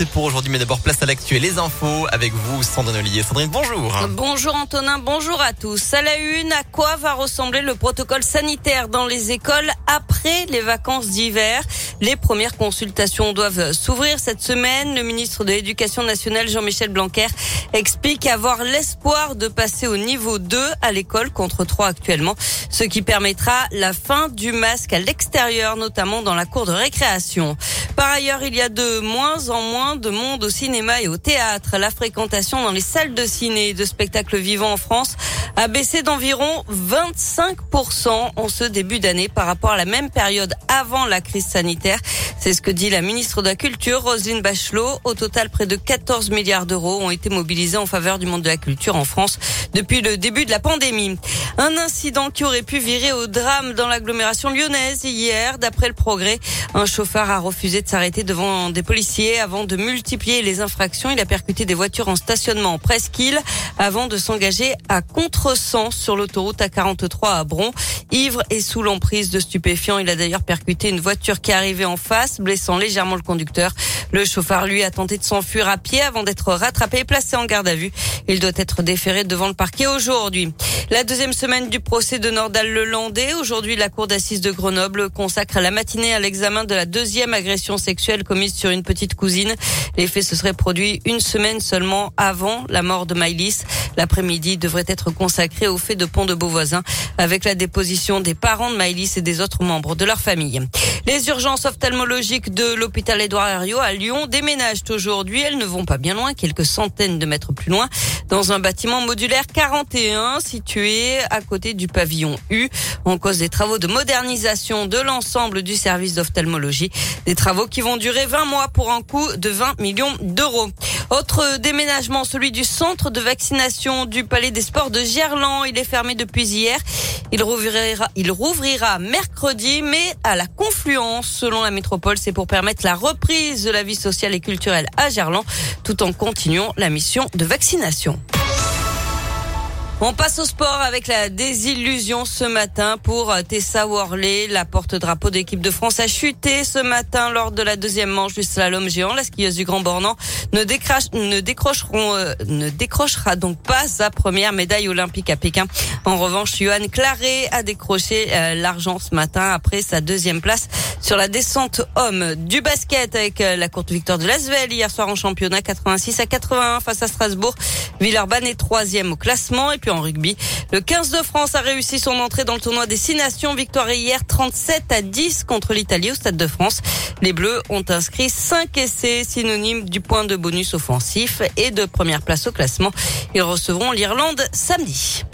C'est pour aujourd'hui, mais d'abord place à l'actu et les infos avec vous, Sandrine Ollier. Sandrine, bonjour. Bonjour Antonin, bonjour à tous. À la une, à quoi va ressembler le protocole sanitaire dans les écoles après les vacances d'hiver? Les premières consultations doivent s'ouvrir cette semaine. Le ministre de l'Éducation nationale, Jean-Michel Blanquer, explique avoir l'espoir de passer au niveau 2 à l'école contre 3 actuellement, ce qui permettra la fin du masque à l'extérieur, notamment dans la cour de récréation. Par ailleurs, il y a de moins en moins de monde au cinéma et au théâtre. La fréquentation dans les salles de ciné et de spectacles vivants en France a baissé d'environ 25% en ce début d'année par rapport à la même période avant la crise sanitaire. C'est ce que dit la ministre de la Culture, Roselyne Bachelot. Au total, près de 14 milliards d'euros ont été mobilisés en faveur du monde de la culture en France depuis le début de la pandémie. Un incident qui aurait pu virer au drame dans l'agglomération lyonnaise hier. D'après le progrès, un chauffeur a refusé de s'arrêter devant des policiers avant de multiplier les infractions. Il a percuté des voitures en stationnement en presqu'île avant de s'engager à contresens sur l'autoroute A43 à Bron. Ivre et sous l'emprise de stupéfiants, il a d'ailleurs percuté une voiture qui arrivait en face, blessant légèrement le conducteur. Le chauffeur, lui, a tenté de s'enfuir à pied avant d'être rattrapé et placé en garde à vue. Il doit être déféré devant le parquet aujourd'hui. La deuxième semaine du procès de Nordal Lelandais. Aujourd'hui, la cour d'assises de Grenoble consacre la matinée à l'examen de la deuxième agression sexuelle commise sur une petite cousine. Les faits se seraient produits une semaine seulement avant la mort de Maïlis. L'après-midi devrait être consacré au fait de Pont de Beauvoisin avec la déposition des parents de Maïlis et des autres membres de leur famille. Les urgences ophtalmologiques de l'hôpital Édouard Herriot à Lyon déménagent aujourd'hui. Elles ne vont pas bien loin, quelques centaines de mètres plus loin, dans un bâtiment modulaire 41 situé à côté du pavillon U en cause des travaux de modernisation de l'ensemble du service d'ophtalmologie. Des travaux qui vont durer 20 mois pour un coût de 20 millions d'euros. Autre déménagement, celui du centre de vaccination du Palais des Sports de Gerland. Il est fermé depuis hier. Il rouvrira, mercredi, mais à la confluence, selon la métropole, c'est pour permettre la reprise de la vie sociale et culturelle à Gerland, tout en continuant la mission de vaccination. On passe au sport avec la désillusion ce matin pour Tessa Worley. La porte-drapeau d'équipe de France a chuté ce matin lors de la deuxième manche du slalom géant. La skieuse du Grand Bornand ne, ne, euh, ne décrochera donc pas sa première médaille olympique à Pékin. En revanche, Johan Claré a décroché euh, l'argent ce matin après sa deuxième place sur la descente homme du basket avec euh, la courte victoire de Lasvel hier soir en championnat 86 à 81 face à Strasbourg. Villeurbanne est troisième au classement et puis en rugby, le 15 de France a réussi son entrée dans le tournoi des Six Nations. Victoire hier 37 à 10 contre l'Italie au Stade de France. Les Bleus ont inscrit 5 essais synonymes du point de bonus offensif et de première place au classement. Ils recevront l'Irlande samedi.